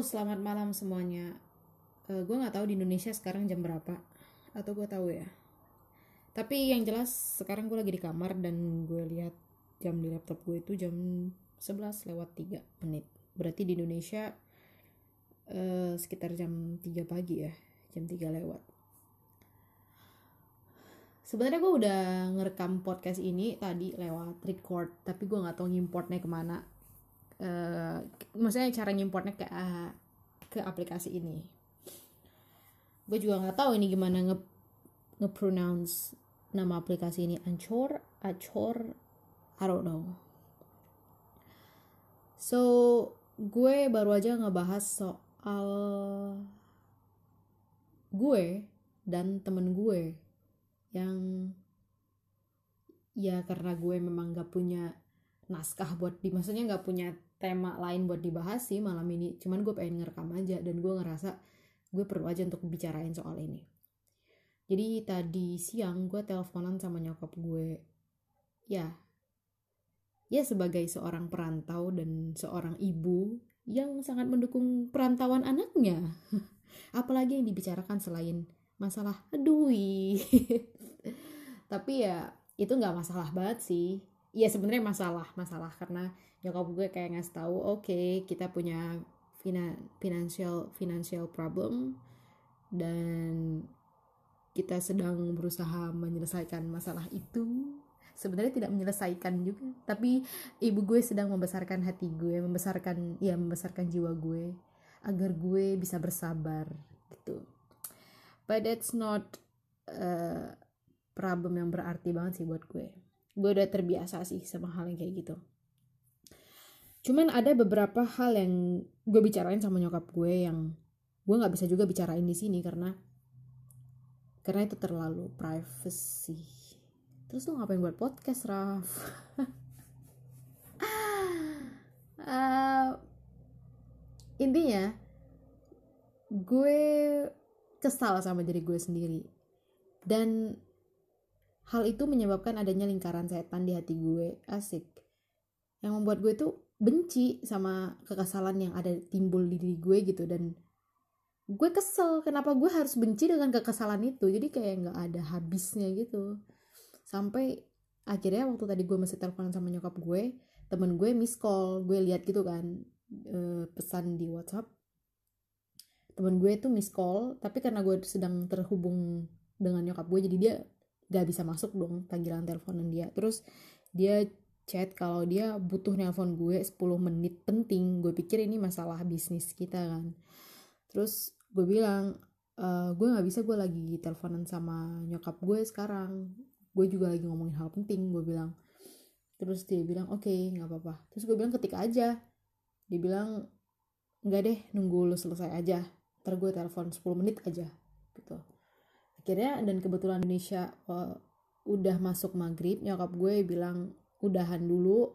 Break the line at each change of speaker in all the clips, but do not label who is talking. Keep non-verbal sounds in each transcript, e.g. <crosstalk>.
Selamat malam semuanya. Eh gue nggak tahu di Indonesia sekarang jam berapa, atau gue tahu ya. Tapi yang jelas sekarang gue lagi di kamar dan gue lihat jam di laptop gue itu jam 11 lewat 3 menit. Berarti di Indonesia eh, sekitar jam 3 pagi ya, jam 3 lewat. Sebenarnya gue udah ngerekam podcast ini tadi lewat record, tapi gue nggak tahu ngimportnya ke mana. Eh, maksudnya cara ngimportnya ke ke aplikasi ini. Gue juga nggak tahu ini gimana nge nge-pronounce nama aplikasi ini Anchor, Anchor, I don't know. So, gue baru aja ngebahas soal gue dan temen gue yang ya karena gue memang gak punya naskah buat di maksudnya gak punya tema lain buat dibahas sih malam ini. Cuman gue pengen ngerekam aja dan gue ngerasa gue perlu aja untuk bicarain soal ini. Jadi tadi siang gue teleponan sama nyokap gue. Ya. Ya sebagai seorang perantau dan seorang ibu yang sangat mendukung perantauan anaknya. <laughs> Apalagi yang dibicarakan selain masalah duit <laughs> tapi ya itu nggak masalah banget sih ya sebenarnya masalah masalah. Karena nyokap gue kayak ngasih tahu oke okay, kita punya financial financial problem dan kita sedang berusaha menyelesaikan masalah itu. Sebenarnya tidak menyelesaikan juga tapi ibu gue sedang membesarkan hati gue membesarkan ya membesarkan jiwa gue agar gue bisa bersabar gitu. But that's not uh, problem yang berarti banget sih buat gue gue udah terbiasa sih sama hal yang kayak gitu. Cuman ada beberapa hal yang gue bicarain sama nyokap gue yang gue nggak bisa juga bicarain di sini karena karena itu terlalu privacy. Terus lu ngapain buat podcast Raf? Uh, <laughs> intinya gue kesal sama diri gue sendiri. Dan hal itu menyebabkan adanya lingkaran setan di hati gue. Asik. Yang membuat gue tuh benci sama kekesalan yang ada timbul di diri gue gitu. Dan gue kesel kenapa gue harus benci dengan kekesalan itu. Jadi kayak nggak ada habisnya gitu. Sampai akhirnya waktu tadi gue masih teleponan sama nyokap gue temen gue miss call. Gue lihat gitu kan e, pesan di WhatsApp. Temen gue itu miss call tapi karena gue sedang terhubung dengan nyokap gue jadi dia gak bisa masuk dong panggilan teleponan dia. Terus dia chat kalau dia butuh nelpon gue 10 menit penting. Gue pikir ini masalah bisnis kita kan. Terus gue bilang e, gue nggak bisa gue lagi teleponan sama nyokap gue sekarang. Gue juga lagi ngomongin hal penting gue bilang. Terus dia bilang oke okay, nggak apa-apa. Terus gue bilang ketik aja. Dia bilang nggak deh nunggu lu selesai aja. Ntar gue telepon 10 menit aja gitu akhirnya dan kebetulan Indonesia uh, udah masuk maghrib nyokap gue bilang udahan dulu.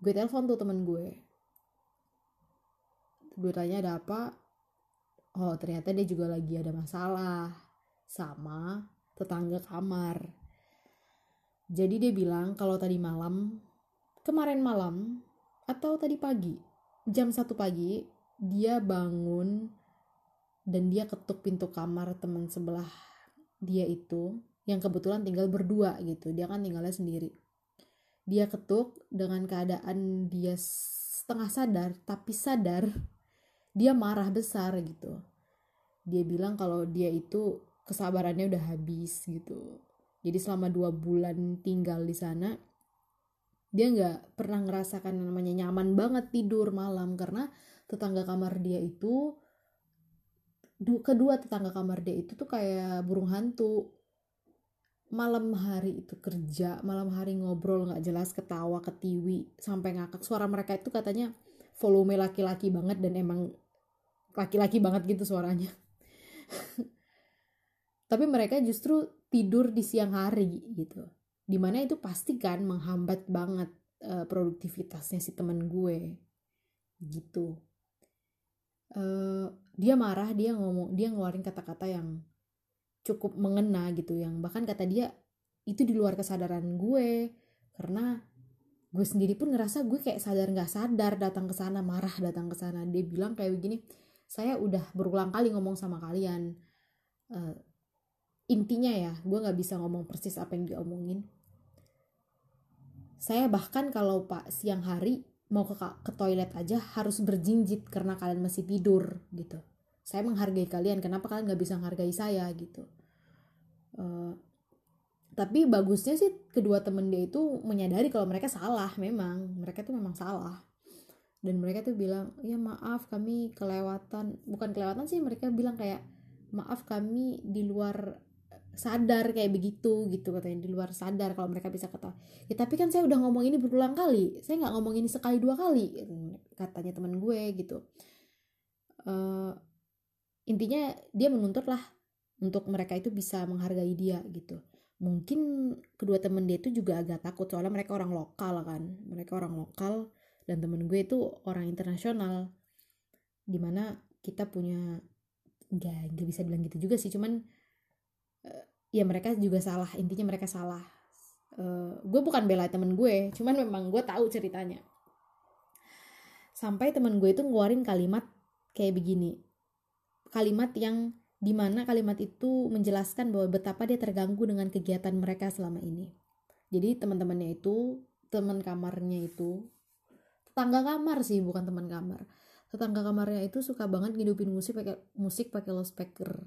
Gue telepon tuh temen gue. Gue tanya ada apa? Oh ternyata dia juga lagi ada masalah sama tetangga kamar. Jadi dia bilang kalau tadi malam kemarin malam atau tadi pagi jam satu pagi dia bangun dan dia ketuk pintu kamar teman sebelah dia itu yang kebetulan tinggal berdua gitu. Dia kan tinggalnya sendiri. Dia ketuk dengan keadaan dia setengah sadar tapi sadar <laughs> dia marah besar gitu. Dia bilang kalau dia itu kesabarannya udah habis gitu. Jadi selama dua bulan tinggal di sana dia nggak pernah ngerasakan namanya nyaman banget tidur malam. Karena tetangga kamar dia itu kedua tetangga kamar dia itu tuh kayak burung hantu. Malam hari itu kerja malam hari ngobrol nggak jelas ketawa ketiwi sampai ngakak. Suara mereka itu katanya volume laki-laki banget dan emang laki-laki banget gitu suaranya. <laughs> Tapi mereka justru tidur di siang hari gitu. Di mana itu pasti kan menghambat banget uh, produktivitasnya si temen gue. Gitu uh, dia marah dia ngomong dia ngeluarin kata-kata yang cukup mengena gitu yang bahkan kata dia itu di luar kesadaran gue karena gue sendiri pun ngerasa gue kayak sadar nggak sadar datang ke sana marah datang ke sana. Dia bilang kayak begini saya udah berulang kali ngomong sama kalian. Uh, intinya ya gue nggak bisa ngomong persis apa yang diomongin. Saya bahkan kalau pak siang hari mau ke, ke toilet aja harus berjinjit karena kalian masih tidur gitu. Saya menghargai kalian kenapa kalian nggak bisa menghargai saya gitu. Uh, tapi bagusnya sih kedua temen dia itu menyadari kalau mereka salah memang. Mereka tuh memang salah. Dan mereka tuh bilang ya maaf kami kelewatan. Bukan kelewatan sih mereka bilang kayak maaf kami di luar sadar kayak begitu gitu katanya di luar sadar kalau mereka bisa kata ya tapi kan saya udah ngomong ini berulang kali. Saya nggak ngomong ini sekali dua kali katanya teman gue gitu. Uh, intinya dia menuntut lah untuk mereka itu bisa menghargai dia gitu. Mungkin kedua temen dia itu juga agak takut soalnya mereka orang lokal kan. Mereka orang lokal dan temen gue itu orang internasional. Di mana kita punya nggak nggak bisa bilang gitu juga sih cuman uh, ya mereka juga salah intinya mereka salah uh, gue bukan bela temen gue cuman memang gue tahu ceritanya sampai temen gue itu ngeluarin kalimat kayak begini kalimat yang di mana kalimat itu menjelaskan bahwa betapa dia terganggu dengan kegiatan mereka selama ini. Jadi teman-temannya itu, teman kamarnya itu, tetangga kamar sih bukan teman kamar. Tetangga kamarnya itu suka banget ngidupin musik pakai musik pakai loudspeaker.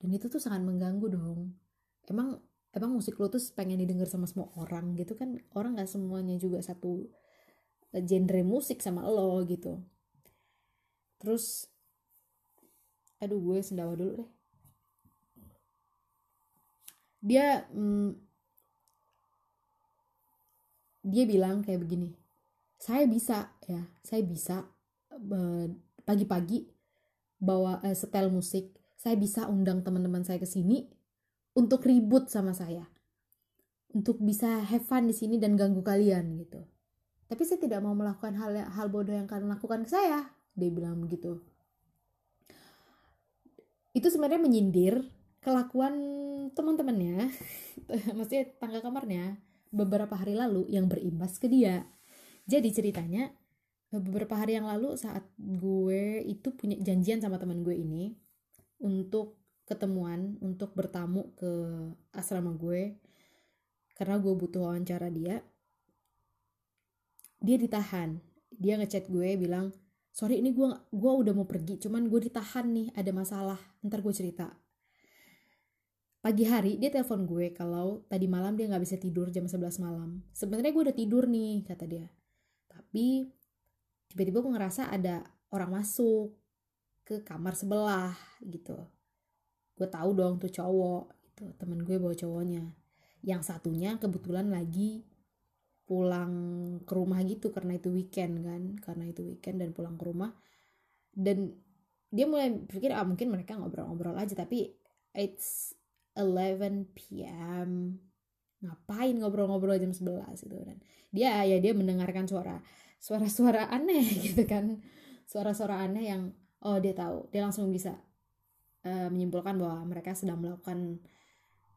Dan itu tuh sangat mengganggu dong. Emang emang musik lo tuh pengen didengar sama semua orang gitu kan? Orang nggak semuanya juga satu eh, genre musik sama lo gitu. Terus aduh gue sendawa dulu deh dia mm, dia bilang kayak begini saya bisa ya saya bisa pagi-pagi bawa uh, setel musik saya bisa undang teman-teman saya ke sini untuk ribut sama saya. Untuk bisa have fun di sini dan ganggu kalian gitu. Tapi saya tidak mau melakukan hal hal bodoh yang kalian lakukan ke saya dia bilang begitu. Itu sebenarnya menyindir kelakuan teman-temannya <laughs> maksudnya tangga kamarnya beberapa hari lalu yang berimbas ke dia. Jadi ceritanya beberapa hari yang lalu saat gue itu punya janjian sama teman gue ini untuk ketemuan untuk bertamu ke asrama gue karena gue butuh wawancara dia dia ditahan. Dia ngechat gue bilang sorry ini gue gua udah mau pergi cuman gue ditahan nih ada masalah ntar gue cerita. Pagi hari dia telepon gue kalau tadi malam dia nggak bisa tidur jam 11 malam. Sebenarnya gue udah tidur nih kata dia. Tapi tiba-tiba gue ngerasa ada orang masuk ke kamar sebelah gitu. Gue tahu dong tuh cowok gitu. Temen gue bawa cowoknya. Yang satunya kebetulan lagi pulang ke rumah gitu karena itu weekend kan karena itu weekend dan pulang ke rumah. Dan dia mulai pikir ah mungkin mereka ngobrol-ngobrol aja tapi it's 11 p.m. ngapain ngobrol-ngobrol jam 11 gitu dan dia ya dia mendengarkan suara suara-suara aneh <laughs> gitu kan. Suara-suara aneh yang oh dia tahu. Dia langsung bisa uh, menyimpulkan bahwa mereka sedang melakukan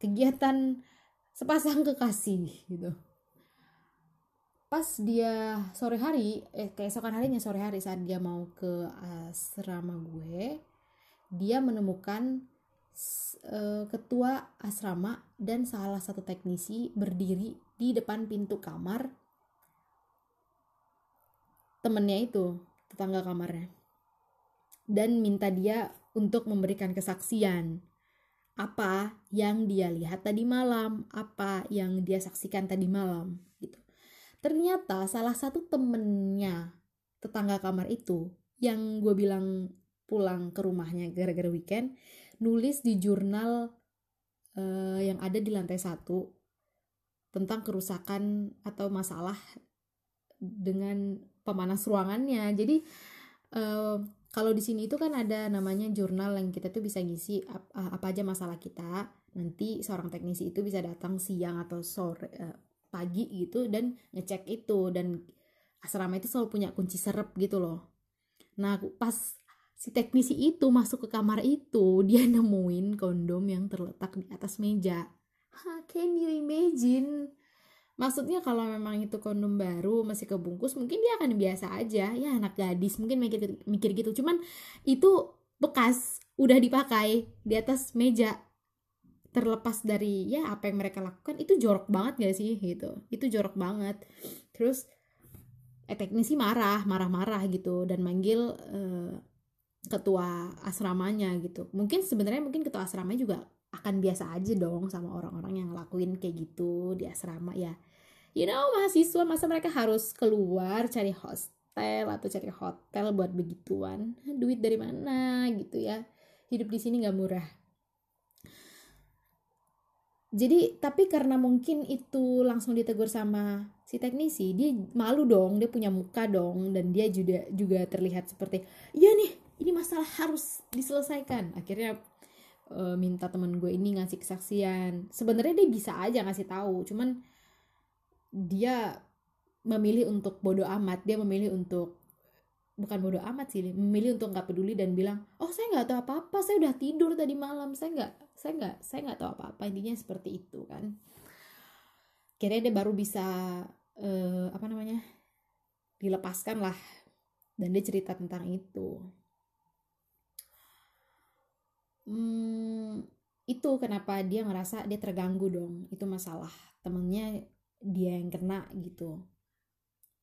kegiatan sepasang kekasih gitu. Pas dia sore hari eh keesokan harinya sore hari saat dia mau ke asrama gue dia menemukan uh, ketua asrama dan salah satu teknisi berdiri di depan pintu kamar temennya itu tetangga kamarnya dan minta dia untuk memberikan kesaksian. Apa yang dia lihat tadi malam? Apa yang dia saksikan tadi malam? Ternyata salah satu temennya tetangga kamar itu yang gue bilang pulang ke rumahnya gara-gara weekend nulis di jurnal uh, yang ada di lantai satu tentang kerusakan atau masalah dengan pemanas ruangannya. Jadi uh, kalau di sini itu kan ada namanya jurnal yang kita tuh bisa ngisi apa, apa aja masalah kita. Nanti seorang teknisi itu bisa datang siang atau sore uh, pagi gitu dan ngecek itu. Dan asrama itu selalu punya kunci serep gitu loh. Nah pas si teknisi itu masuk ke kamar itu <laughs> dia nemuin kondom yang terletak di atas meja. Ha, can you imagine maksudnya kalau memang itu kondom baru masih kebungkus mungkin dia akan biasa aja. Ya anak gadis mungkin mikir mikir gitu. Cuman itu bekas udah dipakai di atas meja terlepas dari ya apa yang mereka lakukan itu jorok banget gak sih gitu. Itu jorok banget. Terus eh teknisi marah marah-marah gitu dan manggil uh, ketua asramanya gitu. Mungkin sebenarnya mungkin ketua asramanya juga akan biasa aja dong sama orang-orang yang ngelakuin kayak gitu di asrama ya you know mahasiswa masa mereka harus keluar cari hostel atau cari hotel buat begituan? Duit dari mana gitu ya? Hidup di sini nggak murah. Jadi tapi karena mungkin itu langsung ditegur sama si teknisi dia malu dong dia punya muka dong dan dia juga juga terlihat seperti iya nih ini masalah harus diselesaikan. Akhirnya e, minta temen gue ini ngasih kesaksian. Sebenarnya dia bisa aja ngasih tahu cuman dia memilih untuk bodoh amat dia memilih untuk bukan bodoh amat sih memilih untuk nggak peduli dan bilang oh saya nggak tahu apa apa saya udah tidur tadi malam saya nggak saya nggak saya nggak tahu apa apa intinya seperti itu kan. Kira dia baru bisa uh, apa namanya dilepaskan lah dan dia cerita tentang itu. Hmm, itu kenapa dia ngerasa dia terganggu dong itu masalah temennya dia yang kena gitu.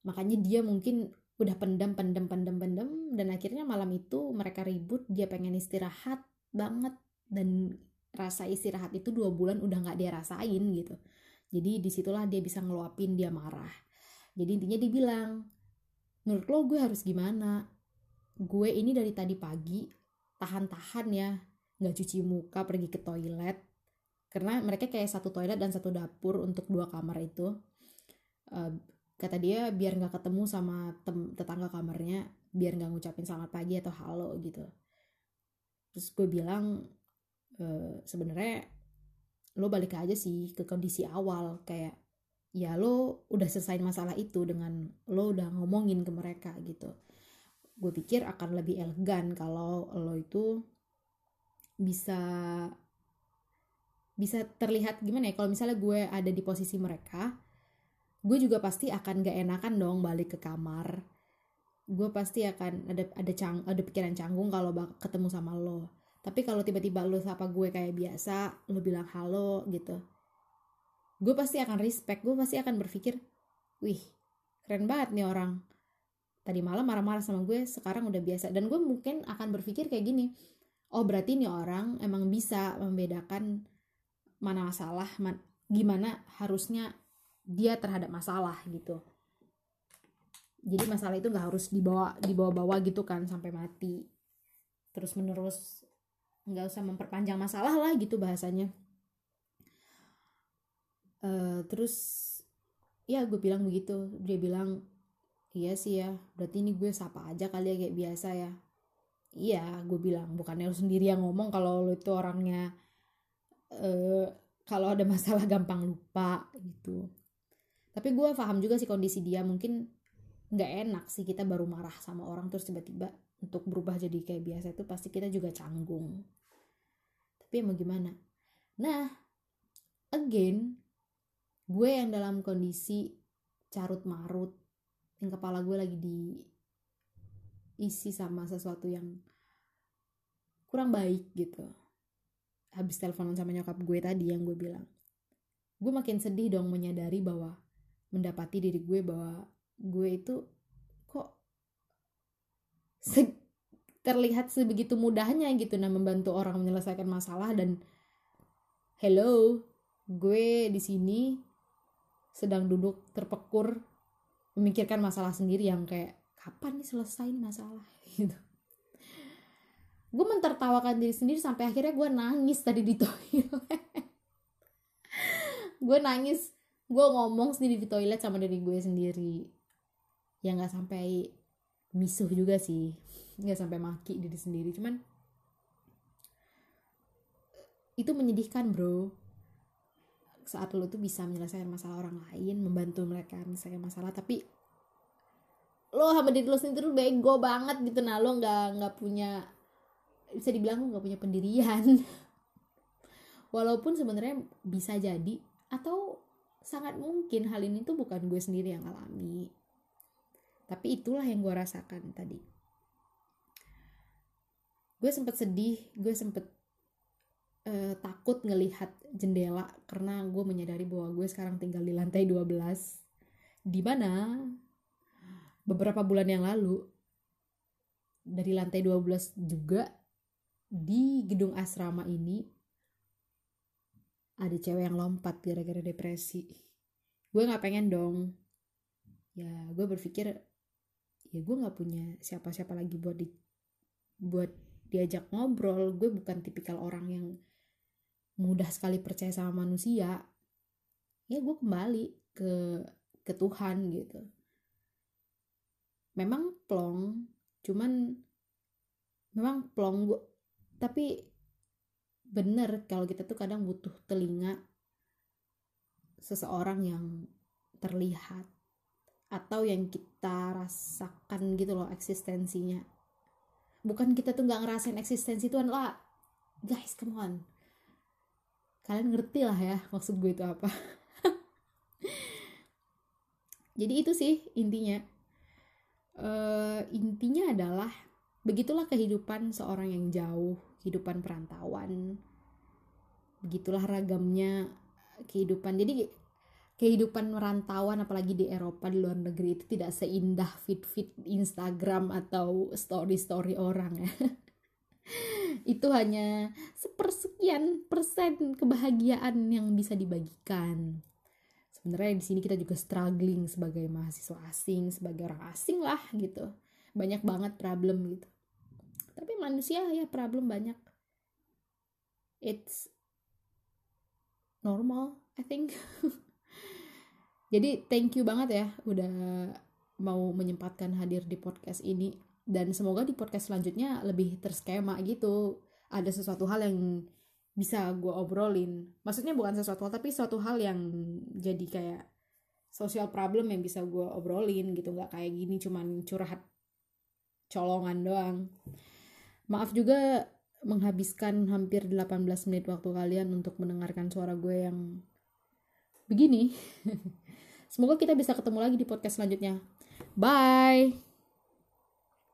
Makanya dia mungkin udah pendam pendam pendam pendam dan akhirnya malam itu mereka ribut dia pengen istirahat banget dan rasa istirahat itu dua bulan udah nggak dia rasain gitu. Jadi di situlah dia bisa ngeluapin dia marah. Jadi intinya dia bilang menurut lo gue harus gimana? Gue ini dari tadi pagi tahan-tahan ya nggak cuci muka pergi ke toilet karena mereka kayak satu toilet dan satu dapur untuk dua kamar itu. Uh, kata dia biar nggak ketemu sama tem tetangga kamarnya biar nggak ngucapin selamat pagi atau halo gitu. Terus gue bilang e, sebenarnya lo balik aja sih ke kondisi awal kayak ya lo udah selesai masalah itu dengan lo udah ngomongin ke mereka gitu. Gue pikir akan lebih elegan kalau lo itu bisa bisa terlihat gimana ya kalau misalnya gue ada di posisi mereka gue juga pasti akan gak enakan dong balik ke kamar. Gue pasti akan ada ada cang ada pikiran canggung kalau ketemu sama lo. Tapi kalau tiba-tiba lo sapa gue kayak biasa lo bilang halo gitu gue pasti akan respect gue pasti akan berpikir wih keren banget nih orang. Tadi malam marah-marah sama gue sekarang udah biasa. Dan gue mungkin akan berpikir kayak gini oh berarti nih orang emang bisa membedakan mana masalah man, gimana harusnya dia terhadap masalah gitu. Jadi masalah itu nggak harus dibawa dibawa-bawa gitu kan sampai mati. Terus menerus nggak usah memperpanjang masalah lah gitu bahasanya. Uh, terus ya gue bilang begitu. Dia bilang iya sih ya berarti ini gue sapa aja kali ya kayak biasa ya. Iya gue bilang bukannya lu sendiri yang ngomong kalau lu itu orangnya uh, kalau ada <laughs> masalah gampang lupa gitu. Tapi gue paham juga sih kondisi dia mungkin nggak enak sih kita baru marah sama orang terus tiba-tiba untuk berubah jadi kayak biasa itu pasti kita juga canggung. Tapi mau gimana? Nah again gue yang dalam kondisi carut marut yang kepala gue lagi diisi sama sesuatu yang kurang baik gitu habis teleponan sama nyokap gue tadi yang gue bilang. Gue makin sedih dong menyadari bahwa mendapati diri gue bahwa gue itu kok se terlihat sebegitu mudahnya gitu nah membantu orang menyelesaikan masalah dan hello gue di sini sedang duduk terpekur memikirkan masalah sendiri yang kayak kapan nih selesai masalah <laughs> gitu gue mentertawakan diri sendiri sampai akhirnya gue nangis tadi di toilet. Gue nangis. Gue ngomong sendiri di toilet sama diri gue sendiri. Ya nggak sampai misuh juga sih. Nggak sampai maki diri sendiri. Cuman itu menyedihkan bro. Saat lo tuh bisa menyelesaikan masalah orang lain membantu mereka menyelesaikan masalah tapi lo sama diri lo sendiri tuh bego banget gitu. Nah lo nggak nggak punya bisa dibilang nggak punya pendirian. <laughs> Walaupun sebenarnya bisa jadi atau sangat mungkin hal ini tuh bukan gue sendiri yang alami. Tapi itulah yang gue rasakan tadi. Gue sempet sedih gue sempet uh, takut ngelihat jendela karena gue menyadari bahwa gue sekarang tinggal di lantai 12 di mana beberapa bulan yang lalu dari lantai 12 juga di gedung asrama ini ada cewek yang lompat gara-gara depresi. Gue nggak pengen dong. Ya gue berpikir ya gue nggak punya siapa-siapa lagi buat di buat diajak ngobrol. Gue bukan tipikal orang yang mudah sekali percaya sama manusia. Ya gue kembali ke ke Tuhan gitu. Memang plong cuman memang plong gue tapi bener kalau kita tuh kadang butuh telinga seseorang yang terlihat atau yang kita rasakan gitu loh eksistensinya. Bukan kita tuh nggak ngerasain eksistensi Tuhan lah guys come on. Kalian ngerti lah ya maksud gue itu apa. <laughs> Jadi itu sih intinya. Uh, intinya adalah begitulah kehidupan seorang yang jauh kehidupan perantauan. Begitulah ragamnya kehidupan. Jadi kehidupan merantauan apalagi di Eropa di luar negeri itu tidak seindah fit-fit Instagram atau story-story orang ya. <laughs> Itu hanya sepersekian persen kebahagiaan yang bisa dibagikan. Sebenarnya di sini kita juga struggling sebagai mahasiswa asing sebagai orang asing lah gitu. Banyak banget problem gitu tapi manusia ya problem banyak. It's normal I think. <laughs> Jadi thank you banget ya udah mau menyempatkan hadir di podcast ini. Dan semoga di podcast selanjutnya lebih terskema gitu. Ada sesuatu hal yang bisa gue obrolin. Maksudnya bukan sesuatu hal tapi suatu hal yang jadi kayak social problem yang bisa gue obrolin gitu. Nggak kayak gini cuman curhat colongan doang Maaf juga menghabiskan hampir 18 menit waktu kalian untuk mendengarkan suara gue yang begini. <laughs> Semoga kita bisa ketemu lagi di podcast selanjutnya. Bye.